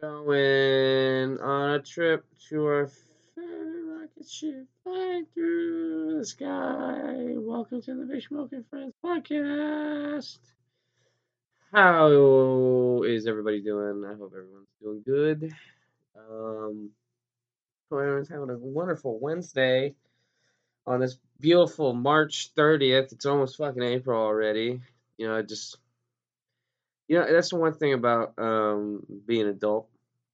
going on a trip to our favorite rocket ship flying through the sky. Welcome to the Big Smoke and Friends podcast. How is everybody doing? I hope everyone's doing good. Um, hope everyone's having a wonderful Wednesday on this beautiful March 30th. It's almost fucking April already. You know, I just you know, that's the one thing about um, being adult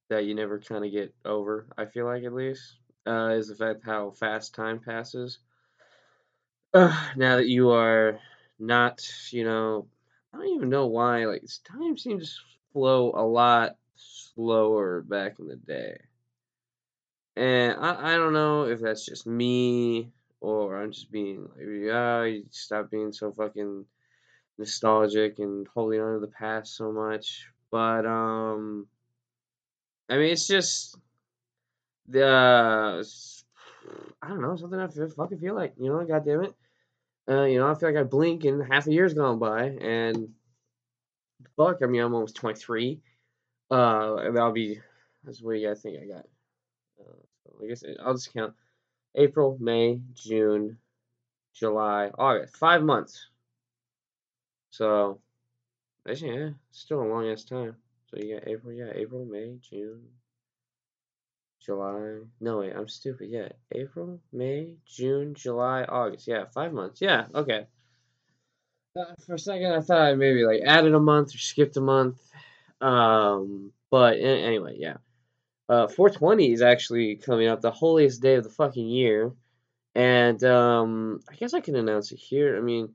that you never kind of get over. I feel like at least uh, is the fact how fast time passes. Uh, now that you are not, you know, I don't even know why. Like time seems to flow a lot slower back in the day, and I I don't know if that's just me or I'm just being like, yeah, you stop being so fucking nostalgic and holding on to the past so much. But um I mean it's just the I don't know, something I feel, fucking feel like, you know, god damn it. Uh, you know, I feel like I blink and half a year's gone by and fuck, I mean I'm almost twenty three. Uh and that'll be that's what you guys think I got. Uh, I guess I'll just count April, May, June, July, August. Five months. So, actually, yeah, still a long ass time. So you got April, yeah, April, May, June, July. No, wait, I'm stupid. Yeah, April, May, June, July, August. Yeah, five months. Yeah, okay. Uh, for a second, I thought I maybe like added a month or skipped a month. Um, but anyway, yeah. Uh, 420 is actually coming up, the holiest day of the fucking year. And um, I guess I can announce it here. I mean,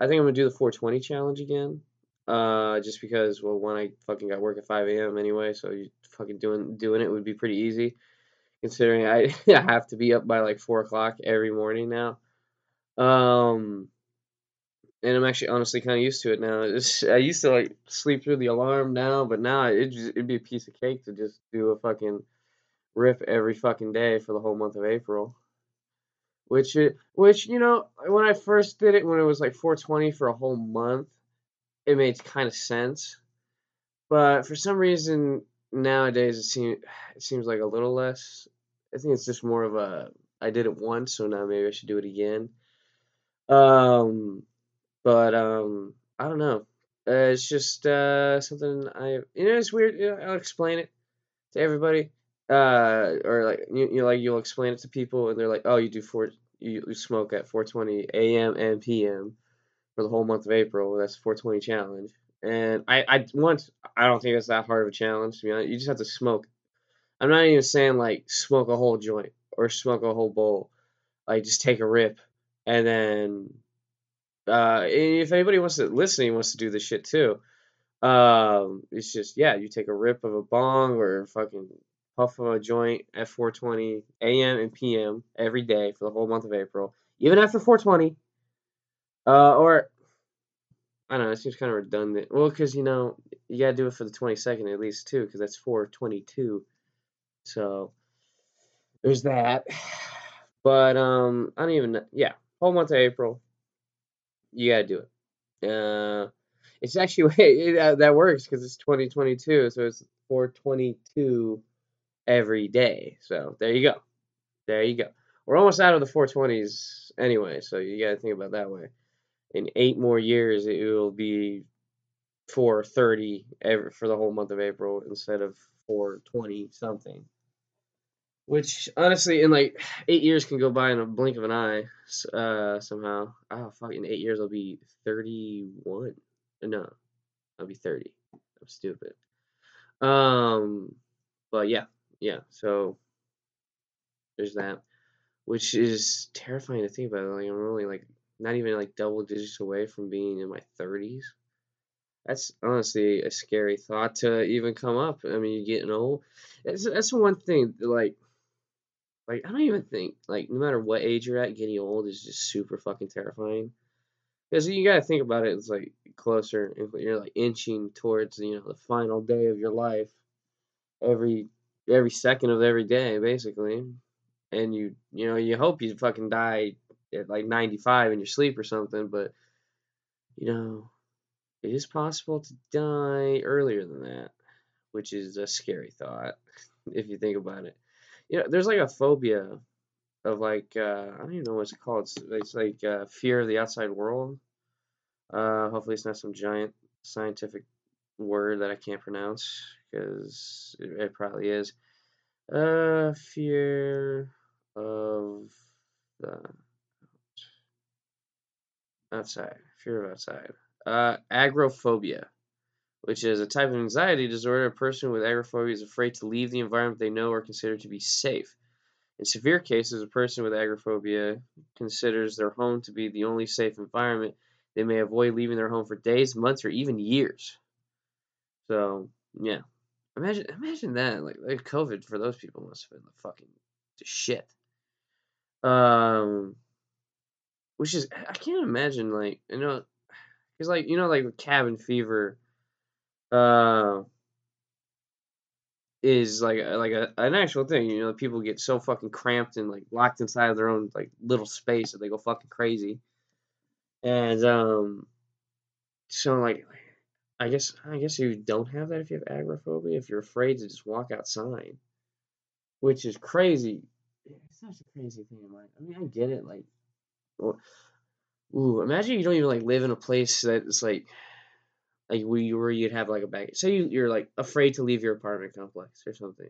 I think I'm gonna do the 420 challenge again. Uh, just because, well, one, I fucking got work at 5 a.m. anyway, so you fucking doing doing it would be pretty easy, considering I, I have to be up by like four o'clock every morning now. Um, and I'm actually honestly kind of used to it now. It's, I used to like sleep through the alarm now, but now it it'd be a piece of cake to just do a fucking rip every fucking day for the whole month of April which it, which you know when I first did it when it was like 420 for a whole month, it made kind of sense. But for some reason nowadays it seems it seems like a little less. I think it's just more of a I did it once, so now maybe I should do it again. Um, but um, I don't know. Uh, it's just uh, something I you know it's weird. You know, I'll explain it to everybody uh, or like you, you know, like you'll explain it to people and they're like, oh, you do four, you, you smoke at 4:20 a.m. and p.m. for the whole month of April. That's 420 challenge. And I, I once, I don't think it's that hard of a challenge to be honest. You just have to smoke. I'm not even saying like smoke a whole joint or smoke a whole bowl. Like just take a rip and then, uh, if anybody wants to listening wants to do this shit too. Um, it's just yeah, you take a rip of a bong or fucking puff of a joint at 4:20 a.m. and p.m. every day for the whole month of April, even after 4:20. Uh, or I don't know, it seems kind of redundant. Well, because you know you gotta do it for the 22nd at least too, because that's 4:22. So there's that. But um, I don't even know. Yeah, whole month of April, you gotta do it. Uh, it's actually it, that works because it's 2022, so it's 422 every day. So there you go. There you go. We're almost out of the 420s anyway, so you got to think about that way. In eight more years, it will be 430 every, for the whole month of April instead of 420 something. Which honestly, in like eight years can go by in a blink of an eye. Uh, somehow, oh fuck! In eight years, I'll be 31. No, I'll be 30. I'm stupid. Um, but yeah, yeah, so there's that, which is terrifying to think about. Like I'm really like not even like double digits away from being in my 30s. That's honestly a scary thought to even come up. I mean, you're getting old. That's that's one thing. Like, like I don't even think like no matter what age you're at, getting old is just super fucking terrifying. Because you gotta think about it. It's like closer. You're like inching towards you know the final day of your life. Every every second of every day, basically. And you, you know, you hope you fucking die at like 95 in your sleep or something, but, you know, it is possible to die earlier than that, which is a scary thought if you think about it. You know, there's like a phobia of like uh, I don't even know what it's called. It's, it's like uh, fear of the outside world. Uh, hopefully, it's not some giant scientific word that I can't pronounce because it, it, probably is. Uh, fear of the outside. Fear of outside. Uh, agoraphobia, which is a type of anxiety disorder. A person with agoraphobia is afraid to leave the environment they know or consider to be safe. In severe cases, a person with agoraphobia considers their home to be the only safe environment. They may avoid leaving their home for days, months, or even years. So, yeah. Imagine imagine that. Like, like COVID for those people must have been the fucking shit. Um which is I can't imagine like you know because like you know like cabin fever uh is like like a, an actual thing. You know, people get so fucking cramped and like locked inside of their own like little space that they go fucking crazy. And um, so like, I guess I guess you don't have that if you have agoraphobia. If you're afraid to just walk outside, which is crazy. It's such a crazy thing. Like, I mean, I get it. Like, well, ooh, imagine you don't even like live in a place that's like like where you where you'd have like a bag. Say you, you're like afraid to leave your apartment complex or something.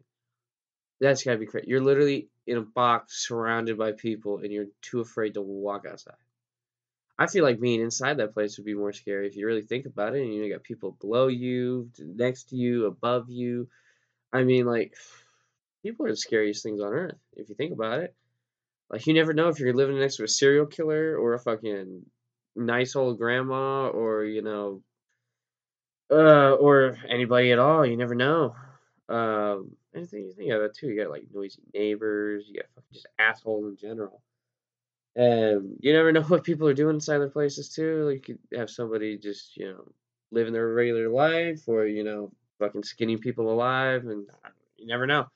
That's gotta be crazy. You're literally in a box surrounded by people, and you're too afraid to walk outside. I feel like being inside that place would be more scary if you really think about it. And you, got people below you, next to you, above you. I mean, like, people are the scariest things on earth if you think about it. Like, you never know if you're living next to a serial killer or a fucking nice old grandma or you know uh, or anybody at all. You never know. Um, anything you think of it too. You got like noisy neighbors. You got fucking just assholes in general. And you never know what people are doing inside their places too. Like you have somebody just you know living their regular life, or you know fucking skinning people alive, and you never know.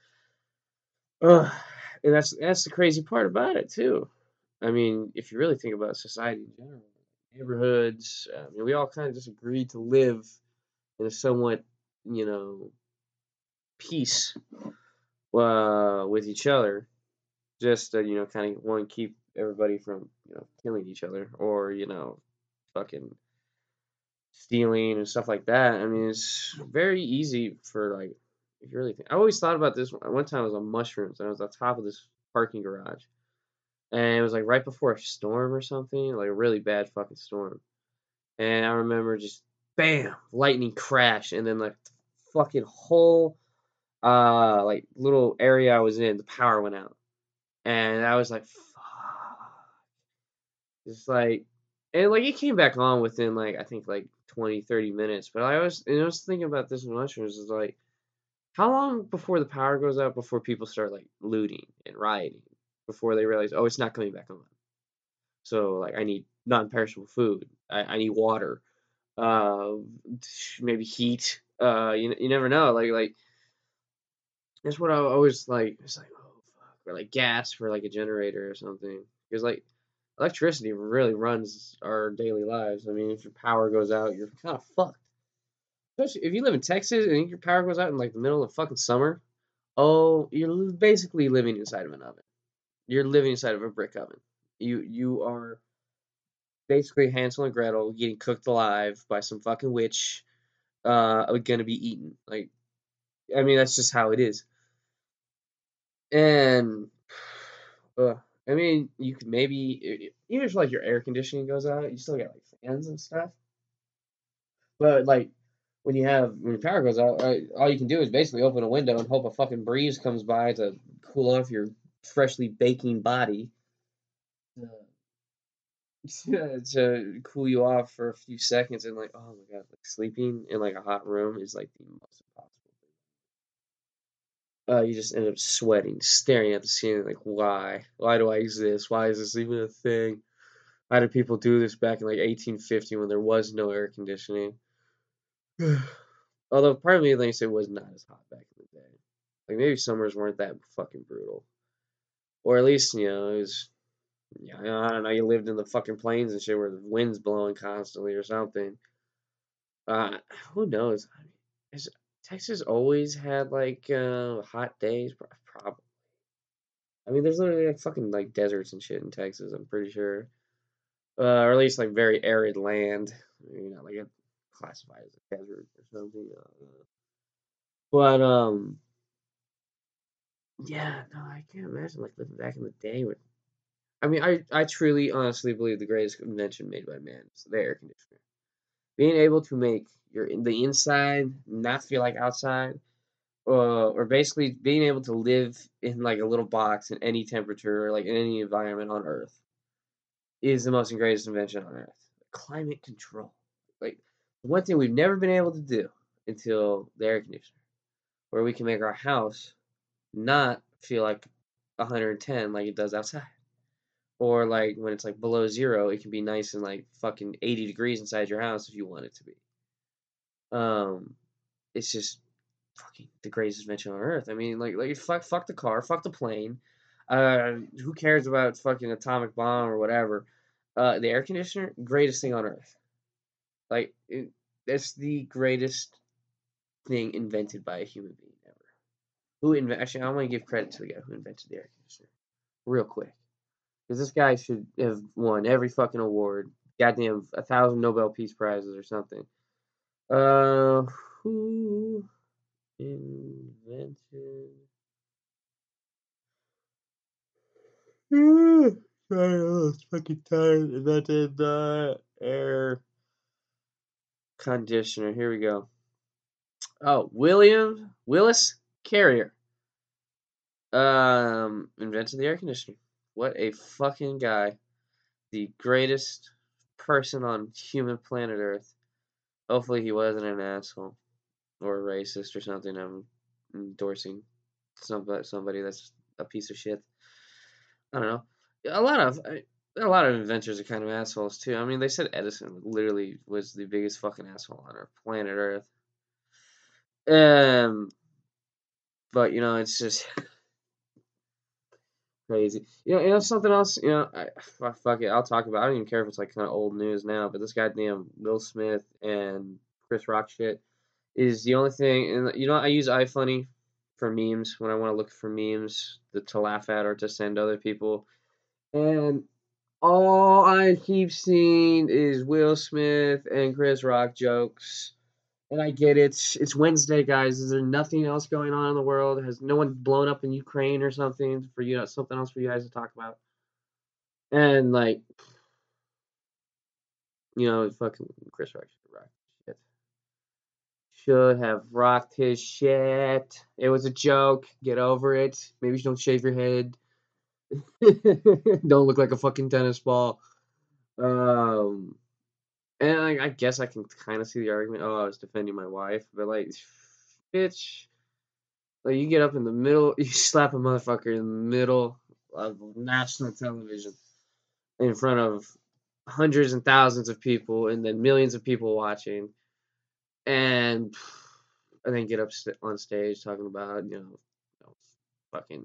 Ugh. And that's that's the crazy part about it too. I mean, if you really think about society in general, neighborhoods, I mean, we all kind of just agreed to live in a somewhat, you know, peace uh, with each other. Just you know, kind of want to keep everybody from, you know, killing each other or, you know, fucking stealing and stuff like that. I mean, it's very easy for, like, if you really think. I always thought about this. One time I was on mushrooms and I was on top of this parking garage. And it was like right before a storm or something, like a really bad fucking storm. And I remember just bam, lightning crash, and then like the fucking whole uh like little area I was in, the power went out, and I was like, just like, and like it came back on within like I think like 20, 30 minutes, but I was and I was thinking about this in mushrooms is like. How long before the power goes out before people start like looting and rioting? Before they realize, oh, it's not coming back on. So like I need non-perishable food. I, I need water uh, maybe heat. Uh, you you never know. Like like that's what I always like. It's like oh fuck, or like gas for like a generator or something. Because like electricity really runs our daily lives. I mean, if your power goes out, you're kind of fucked. Especially if you live in Texas and your power goes out in like the middle of fucking summer. Oh, you're basically living inside of an oven. You're living inside of a brick oven. You you are basically Hansel and Gretel getting cooked alive by some fucking witch, uh, are gonna be eaten. Like, I mean, that's just how it is. And, uh, I mean, you could maybe even if like your air conditioning goes out, you still get like fans and stuff. But like when you have when your power goes out, all you can do is basically open a window and hope a fucking breeze comes by to cool off your freshly baking body to cool you off for a few seconds and like oh my god like sleeping in like a hot room is like the most uh you just end up sweating staring at the ceiling like why why do i exist why is this even a thing why did people do this back in like 1850 when there was no air conditioning although part of me thinks it was not as hot back in the day like maybe summers weren't that fucking brutal or at least you know it was yeah, I don't know. You lived in the fucking plains and shit where the wind's blowing constantly or something. Uh, who knows? I mean, Texas always had like uh, hot days? Probably. I mean, there's literally like fucking like deserts and shit in Texas. I'm pretty sure, uh, or at least like very arid land. You know, like it classified as a desert or something. But um, yeah, no, I can't imagine like living back in the day with. I mean, I I truly, honestly believe the greatest invention made by man is the air conditioner. Being able to make your the inside not feel like outside, uh, or basically being able to live in like a little box in any temperature or like in any environment on Earth, is the most greatest invention on Earth. Climate control, like one thing we've never been able to do until the air conditioner, where we can make our house not feel like 110 like it does outside. Or like when it's like below zero, it can be nice and like fucking 80 degrees inside your house if you want it to be. Um, it's just fucking the greatest invention on earth. I mean, like, like fuck, fuck the car, fuck the plane. Uh, who cares about fucking atomic bomb or whatever? Uh, the air conditioner, greatest thing on earth. Like, it, it's the greatest thing invented by a human being ever. Who invented? Actually, I want to give credit to the guy who invented the air conditioner, real quick, because this guy should have won every fucking award, goddamn a thousand Nobel Peace Prizes or something. Uh, who invented? Sorry, I was fucking tired. Invented the air conditioner. Here we go. Oh, William Willis Carrier. Um, invented the air conditioner. What a fucking guy. The greatest person on human planet Earth. Hopefully he wasn't an asshole or a racist or something. I'm endorsing somebody somebody that's a piece of shit. I don't know. A lot of a lot of inventors are kind of assholes too. I mean, they said Edison literally was the biggest fucking asshole on our planet Earth. Um, but you know, it's just crazy. You know, you know something else. You know, I, fuck it. I'll talk about. It. I don't even care if it's like kind of old news now. But this goddamn Will Smith and Chris Rock shit is the only thing. And you know, I use iFunny for memes when I want to look for memes to, to laugh at or to send other people. And all I keep seeing is Will Smith and Chris Rock jokes and I get it. It's Wednesday, guys. Is there nothing else going on in the world? Has no one blown up in Ukraine or something for you? Something else for you guys to talk about? And like, you know, fucking Chris Rock should shit. Should have rocked his shit. It was a joke. Get over it. Maybe you don't shave your head. don't look like a fucking tennis ball. Um, and I, I guess I can kind of see the argument. Oh, I was defending my wife, but like, bitch, like you get up in the middle, you slap a motherfucker in the middle of national television in front of hundreds and thousands of people, and then millions of people watching, and and then get up on stage talking about you know, you know fucking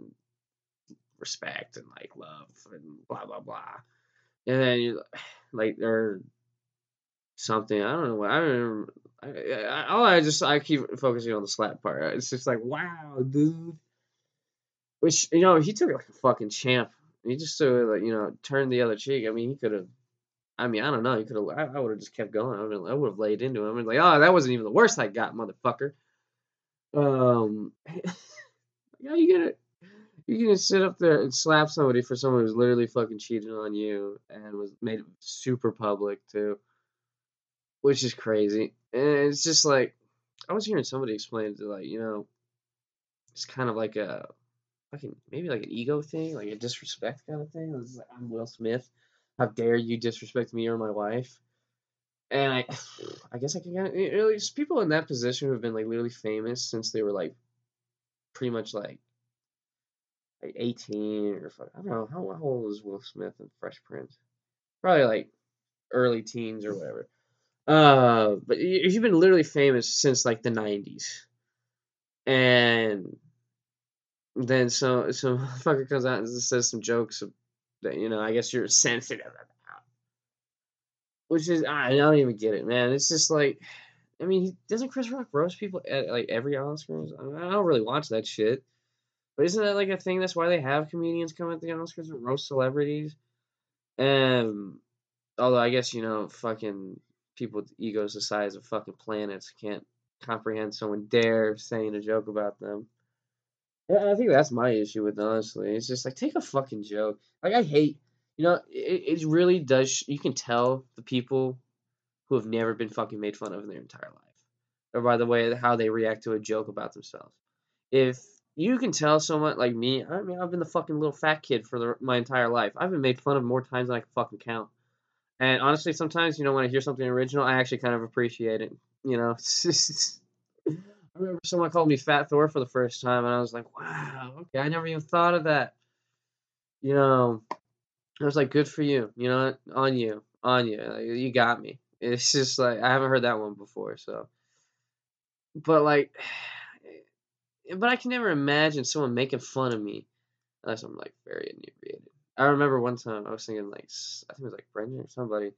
respect and like love and blah blah blah, and then you like they're something. I don't know what I don't. I, I, all I just I keep focusing on the slap part. It's just like wow, dude. Which you know he took it like a fucking champ. He just sort of like you know turned the other cheek. I mean he could have. I mean I don't know. He could have. I, I would have just kept going. I would I would have laid into him and like oh that wasn't even the worst I got, motherfucker. Um, yeah, you it. You can sit up there and slap somebody for someone who's literally fucking cheating on you and was made super public too which is crazy. And it's just like I was hearing somebody explain it to like you know, it's kind of like a fucking maybe like an ego thing, like a disrespect kind of thing. It's like I'm Will Smith. How dare you disrespect me or my wife? And I, I guess I can kind of there's people in that position who have been like literally famous since they were like, pretty much like, like 18 or I don't know how, how old is Will Smith in Fresh Prince? Probably like early teens or whatever. Uh, but you've been literally famous since like the '90s, and then so some fucker comes out and says some jokes that you know I guess you're sensitive about, which is I don't even get it, man. It's just like I mean, he, doesn't Chris Rock roast people at like every Oscars? I, mean, I don't really watch that shit, but isn't that like a thing? That's why they have comedians come at the Oscars and roast celebrities. Um, although I guess you know, fucking people with egos the size of fucking planets can't comprehend someone dare saying a joke about them. Yeah, I think that's my issue with it, honestly. It's just like take a fucking joke. Like I hate, you know, it, it really does. You can tell the people who have never been fucking made fun of in their entire life, or by the way how they react to a joke about themselves. If you can tell someone like me, I mean, I've been the fucking little fat kid for the, my entire life. I've been made fun of more times than I can fucking count. And honestly, sometimes you know when I hear something original, I actually kind of appreciate it. You know, I remember someone called me Fat Thor for the first time, and I was like, wow, okay, I never even thought of that. You know, I was like, good for you. You know, on you, on you. Like, you got me. It's just like I haven't heard that one before, so. But like, but I can never imagine someone making fun of me unless I'm like very inebriated. I remember one time I was thinking like I think it was like Brendan or somebody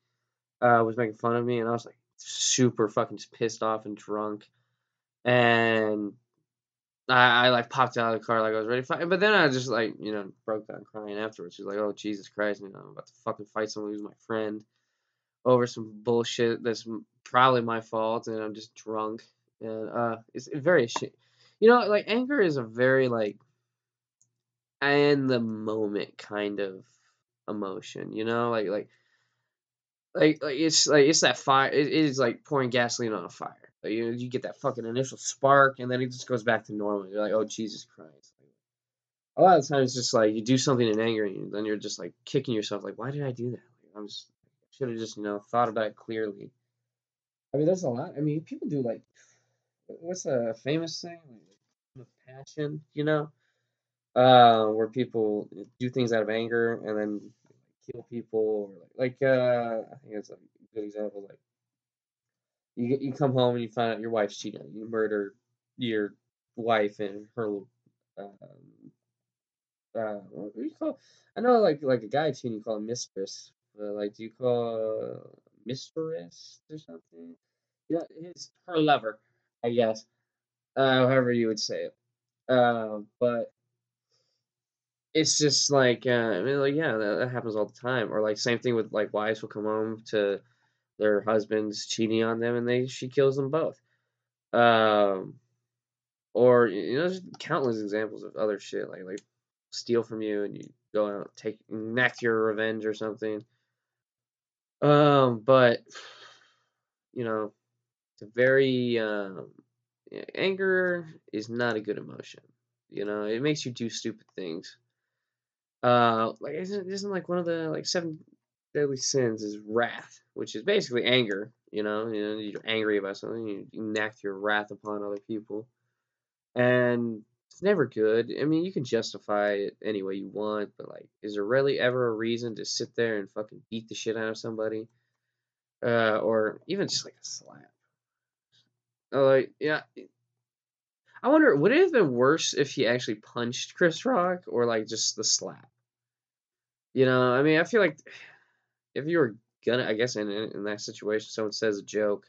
uh, was making fun of me, and I was like super fucking pissed off and drunk and I, I like popped out of the car like I was ready to fight, but then I just like you know broke down crying afterwards. She's like, "Oh Jesus Christ, you know, I'm about to fucking fight someone who's my friend over some bullshit that's probably my fault, and I'm just drunk." And uh, it's very shit. You know, like anger is a very like in the moment kind of emotion. You know, like like like like it's like it's that fire. It, it is like pouring gasoline on a fire you you get that fucking initial spark, and then it just goes back to normal. You're like, oh Jesus Christ. a lot of times, just like you do something in anger, and then you're just like kicking yourself, like, why did I do that? I'm just should have just you know thought about it clearly. I mean, there's a lot. I mean, people do like, what's a famous thing? Like, passion, you know, uh, where people do things out of anger and then kill people, or like, uh, I think it's a good example, like you you come home and you find out your wife's cheating you. Murder your wife and her. Um, uh, what do you call? I know like like a guy cheating, you call him mistress. But like, do you call uh, mistress or something? Yeah, his her lover, I guess. Uh, however you would say it. Uh, but it's just like uh, I mean, like yeah, that, that happens all the time. Or like same thing with like wives will come home to their husbands cheating on them, and they she kills them both. Um, or you know, there's countless examples of other shit like like steal from you and you go out take enact your revenge or something. Um, but you know, it's very um, anger is not a good emotion. You know, it makes you do stupid things. Uh, like isn't isn't like one of the like seven deadly sins is wrath, which is basically anger. You know, you know, you're angry about something, you enact your wrath upon other people, and it's never good. I mean, you can justify it any way you want, but like, is there really ever a reason to sit there and fucking beat the shit out of somebody, uh, or even just like a slap? Uh, like, yeah. I wonder, would it have been worse if he actually punched Chris Rock or like just the slap? You know, I mean, I feel like if you were gonna, I guess, in in that situation, someone says a joke,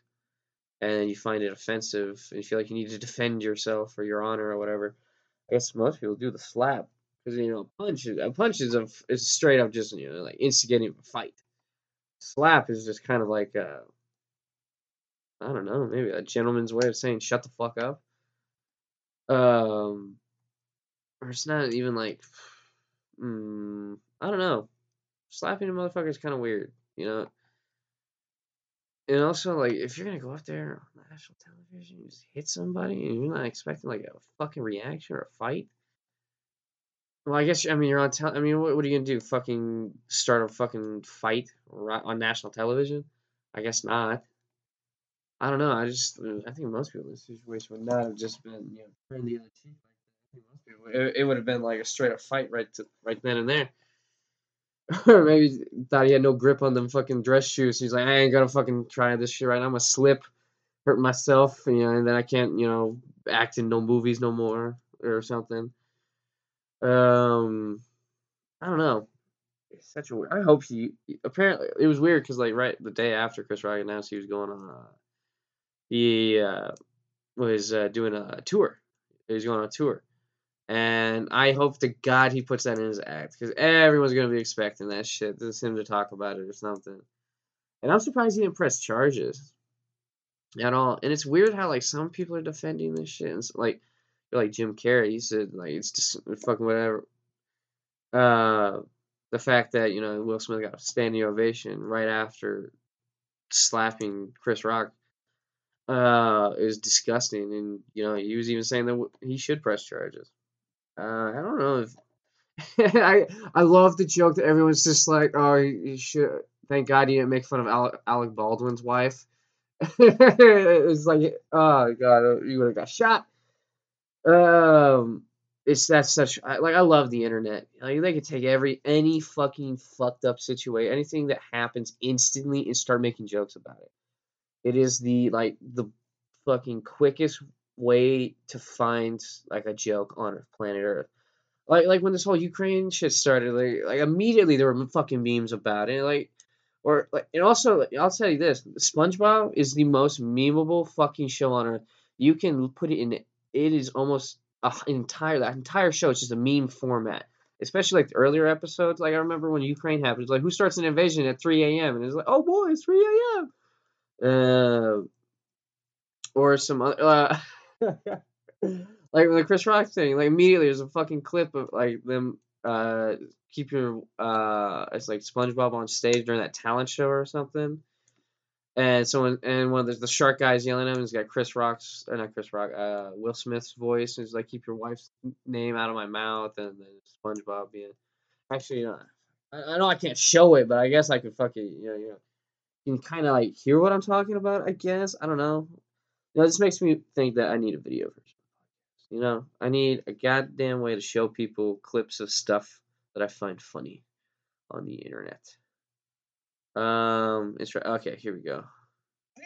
and you find it offensive, and you feel like you need to defend yourself or your honor or whatever. I guess most people do the slap because you know punch is a punch is a is straight up just you know like instigating a fight. Slap is just kind of like a, I don't know, maybe a gentleman's way of saying shut the fuck up. Um, or it's not even like, mm, I don't know slapping a motherfucker is kind of weird, you know. And also, like, if you're gonna go up there on national television, and just hit somebody, and you're not expecting like a fucking reaction or a fight. Well, I guess I mean you're on. Te- I mean, what, what are you gonna do? Fucking start a fucking fight on national television? I guess not. I don't know. I just I think most people in this situation would not have just been you know turning the other cheek it, it would have been like a straight up fight right to right then and there. Or maybe thought he had no grip on them fucking dress shoes. He's like, I ain't gonna fucking try this shit right now. I'm gonna slip, hurt myself, you know, and then I can't, you know, act in no movies no more or something. Um, I don't know. It's such a weird. I hope he. Apparently, it was weird because like right the day after Chris Rock announced he was going on he uh, was uh, doing a tour. He was going on a tour, and I hope to God he puts that in his act because everyone's gonna be expecting that shit. Just him to talk about it or something. And I'm surprised he didn't press charges at all. And it's weird how like some people are defending this shit, and like like Jim Carrey, he said like it's just fucking whatever. Uh, the fact that you know Will Smith got a standing ovation right after slapping Chris Rock uh, is disgusting, and you know he was even saying that he should press charges. Uh, I don't know if I I love the joke that everyone's just like, oh, you should. Thank God you didn't make fun of Alec, Alec Baldwin's wife. it's like, oh God, you would have got shot. Um, it's that's such I, like I love the internet. Like they could take every any fucking fucked up situation, anything that happens instantly, and start making jokes about it. It is the like the fucking quickest way to find like a joke on planet Earth. Like like when this whole Ukraine shit started, like like immediately there were fucking memes about it. Like or like and also I'll tell you this: SpongeBob is the most memeable fucking show on earth. You can put it in. It is almost an entire that entire show is just a meme format. Especially like the earlier episodes. Like I remember when Ukraine happened, it's like who starts an invasion at 3 a.m. and it's like, oh boy, it's 3 a.m. Uh, or some other uh, like the Chris Rock thing. Like immediately there's a fucking clip of like them uh keep your uh it's like SpongeBob on stage during that talent show or something. And someone and one of the, the shark guys yelling at him, he's got Chris Rock's or not Chris Rock, uh, Will Smith's voice. And he's like, "Keep your wife's name out of my mouth," and then SpongeBob being, actually, know, I, I know I can't show it, but I guess I could fucking, you know, you know, you can kind of like hear what I'm talking about. I guess I don't know. You know, this makes me think that I need a video version. You know, I need a goddamn way to show people clips of stuff that I find funny on the internet. Um, it's right. Okay, here we go. Wow,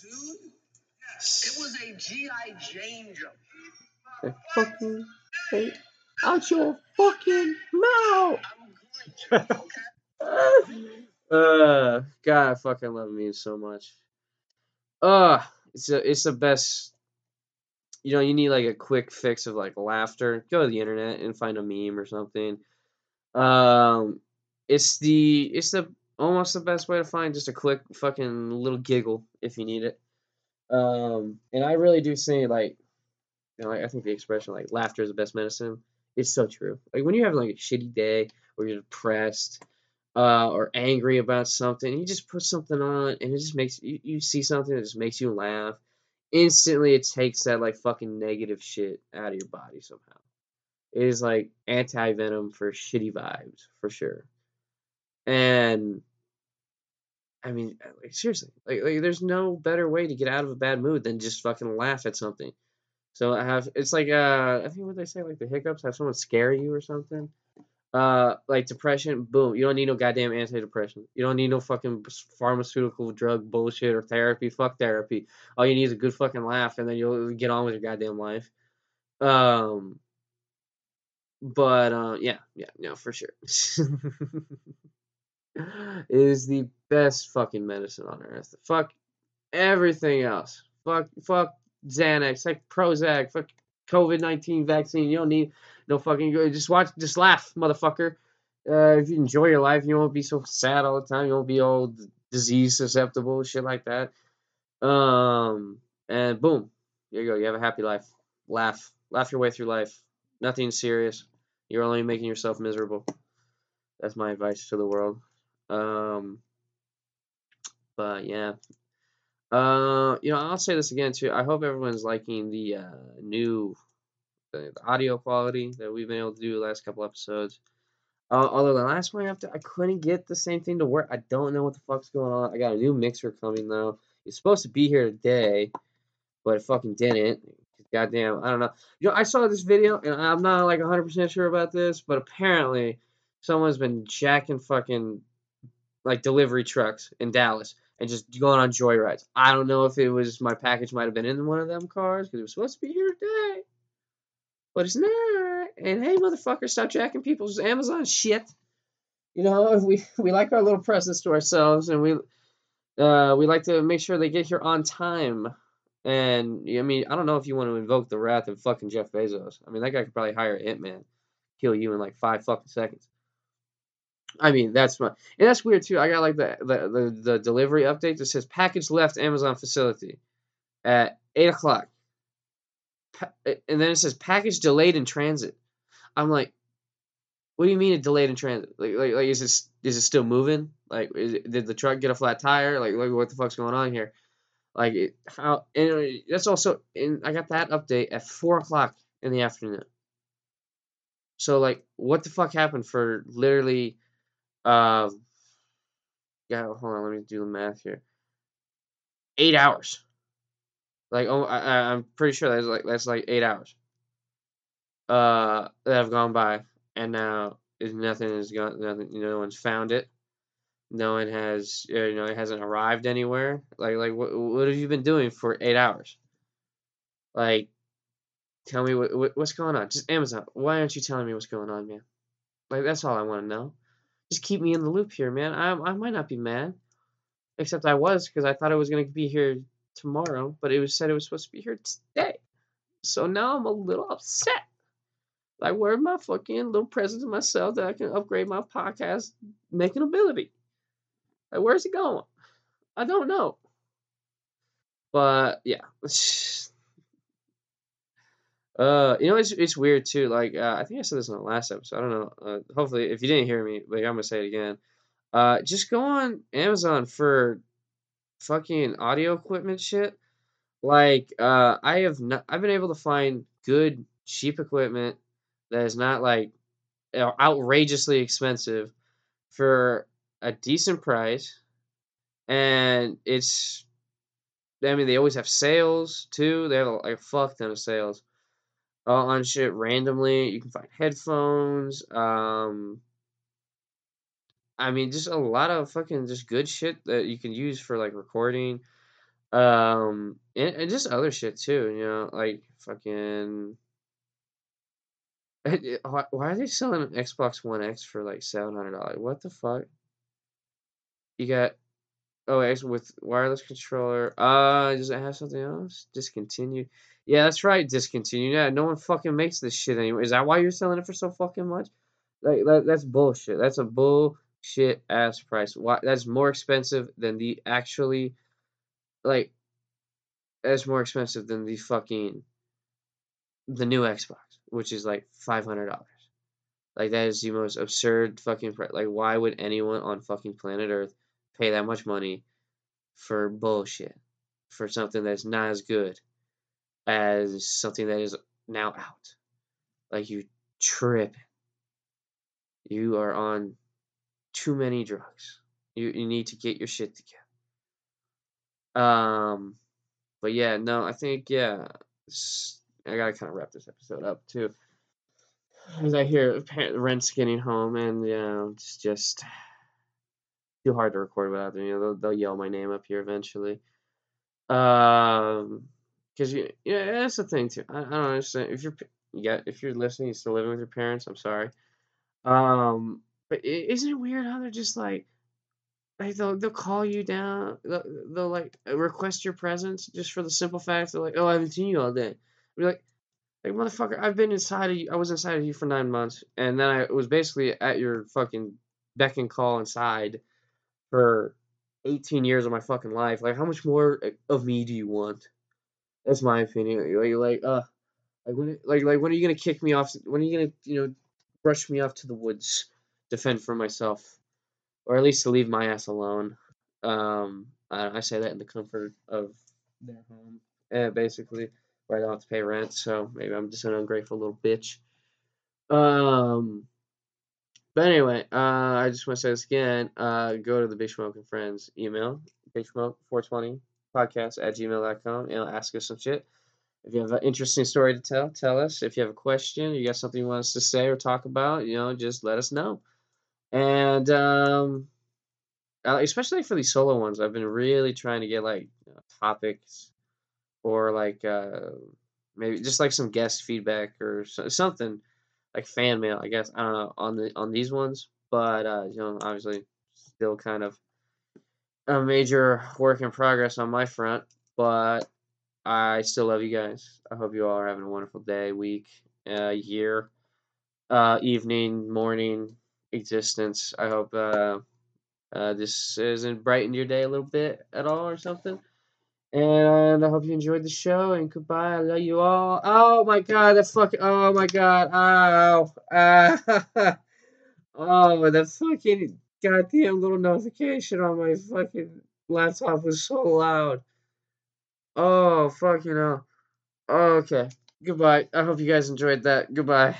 dude. It was a GI Jane jump. I fucking hate out your fucking mouth. uh, God, I fucking love memes so much. Uh, it's a, it's the best. You know, you need like a quick fix of like laughter. Go to the internet and find a meme or something. Um, it's the it's the almost the best way to find just a quick fucking little giggle if you need it. Um, and I really do say like, you know, I think the expression like laughter is the best medicine. It's so true. Like when you have like a shitty day or you're depressed, uh, or angry about something, you just put something on and it just makes you, you see something that just makes you laugh. Instantly, it takes that like fucking negative shit out of your body somehow. It is like anti venom for shitty vibes for sure. And I mean, like seriously, like, like there's no better way to get out of a bad mood than just fucking laugh at something. So I have it's like uh I think what they say like the hiccups have someone scare you or something. Uh, like depression, boom. You don't need no goddamn antidepressant. You don't need no fucking pharmaceutical drug bullshit or therapy. Fuck therapy. All you need is a good fucking laugh, and then you'll get on with your goddamn life. Um, but uh, yeah, yeah, no, for sure. it is the best fucking medicine on earth. Fuck everything else. Fuck, fuck Xanax, like Prozac, fuck COVID nineteen vaccine. You don't need no fucking good. Just watch, just laugh, motherfucker. Uh, if you enjoy your life, you won't be so sad all the time. You won't be all disease susceptible, shit like that. Um, and boom, there you go. You have a happy life. Laugh, laugh your way through life. Nothing serious. You're only making yourself miserable. That's my advice to the world. Um, but yeah. Uh, you know, I'll say this again too. I hope everyone's liking the uh, new the, audio quality that we've been able to do the last couple episodes. Uh, although the last one after I couldn't get the same thing to work. I don't know what the fuck's going on. I got a new mixer coming though. It's supposed to be here today, but it fucking didn't. Goddamn, I don't know. You know, I saw this video and I'm not like 100% sure about this, but apparently someone's been jacking fucking like delivery trucks in Dallas and just going on joyrides. I don't know if it was my package might have been in one of them cars because it was supposed to be here today, but it's not. And hey, motherfucker, stop jacking people's Amazon shit. you know, we we like our little presents to ourselves, and we uh we like to make sure they get here on time. And I mean, I don't know if you want to invoke the wrath of fucking Jeff Bezos. I mean, that guy could probably hire Ant Man, kill you in like five fucking seconds. I mean, that's my and that's weird too. I got like the the the, the delivery update that says package left Amazon facility at eight o'clock, and then it says package delayed in transit. I'm like, what do you mean it delayed in transit? Like like, like is it is it still moving? Like it, did the truck get a flat tire? Like like what the fuck's going on here? Like it, how and that's also and I got that update at four o'clock in the afternoon. So like, what the fuck happened for literally? Uh, yeah, hold on, let me do the math here. Eight hours. Like, oh, I, I- I'm pretty sure that's like that's like eight hours. Uh, that have gone by, and now is nothing is gone. Nothing. you know, No one's found it. No one has. You know, it hasn't arrived anywhere. Like, like what? What have you been doing for eight hours? Like, tell me what, what what's going on. Just Amazon. Why aren't you telling me what's going on, man? Like, that's all I want to know. Just keep me in the loop here, man. I I might not be mad, except I was because I thought it was gonna be here tomorrow, but it was said it was supposed to be here today. So now I'm a little upset. Like, where my fucking little presents to myself that I can upgrade my podcast making ability? Like, where's it going? I don't know. But yeah. Uh, you know, it's it's weird too. Like, uh, I think I said this in the last episode. I don't know. Uh, hopefully, if you didn't hear me, like, I'm gonna say it again. Uh, just go on Amazon for fucking audio equipment shit. Like, uh, I have not, I've been able to find good cheap equipment that is not like outrageously expensive for a decent price, and it's. I mean, they always have sales too. They have like a fuck ton of sales uh, on shit randomly. You can find headphones. Um, I mean, just a lot of fucking just good shit that you can use for like recording. Um, and, and just other shit too. You know, like fucking. Why, are they selling an Xbox One X for like seven hundred dollars? What the fuck? You got oh X with wireless controller. Uh, does it have something else? Discontinued. Yeah, that's right. Discontinued. Yeah, no one fucking makes this shit anymore. Is that why you're selling it for so fucking much? Like that, that's bullshit. That's a bullshit ass price. Why? That's more expensive than the actually, like, that's more expensive than the fucking, the new Xbox, which is like five hundred dollars. Like that is the most absurd fucking price. Like, why would anyone on fucking planet Earth pay that much money for bullshit? For something that's not as good as something that is now out. Like you trip. You are on too many drugs. You you need to get your shit together. Um, but yeah, no, I think yeah, I gotta kind of wrap this episode up too. As I hear rent's getting home, and you know, it's just too hard to record without them. You know, they'll, they'll yell my name up here eventually. Um, because you, yeah, that's the thing too. I, I don't understand if you're, yeah, if you're listening, you're still living with your parents. I'm sorry. Um, but isn't it weird how they're just like, like they'll they'll call you down, they'll, they'll like request your presence just for the simple fact they're like, oh, I haven't seen you all day. Be like, like motherfucker, I've been inside of you. I was inside of you for nine months, and then I was basically at your fucking beck and call inside for 18 years of my fucking life. Like, how much more uh, of me do you want? That's my opinion. Like, like, uh, like when, like, like, when are you gonna kick me off? When are you gonna, you know, brush me off to the woods, defend for myself, or at least to leave my ass alone? Um, I, I say that in the comfort of their home, uh, basically, where I don't have to pay rent. So maybe I'm just an ungrateful little bitch. Um, but anyway, uh, I just want to say this again. Uh, go to the Big Smoke and Friends email, Big Smoke 420 podcast at gmail.com, and ask us some shit. If you have an interesting story to tell, tell us. If you have a question, you got something you want us to say or talk about, you know, just let us know. And um, uh, especially for these solo ones, I've been really trying to get like you know, topics or like uh, maybe just like some guest feedback or so, something like fan mail. I guess I don't know on the on these ones, but uh, you know, obviously, still kind of a major work in progress on my front. But I still love you guys. I hope you all are having a wonderful day, week, uh, year, uh, evening, morning, existence. I hope uh, uh, this hasn't brightened your day a little bit at all or something. And I hope you enjoyed the show. And goodbye. I love you all. Oh my god, that fucking. Oh my god. Ow. Ah. oh, the fucking goddamn little notification on my fucking laptop was so loud. Oh, fucking hell. Okay. Goodbye. I hope you guys enjoyed that. Goodbye.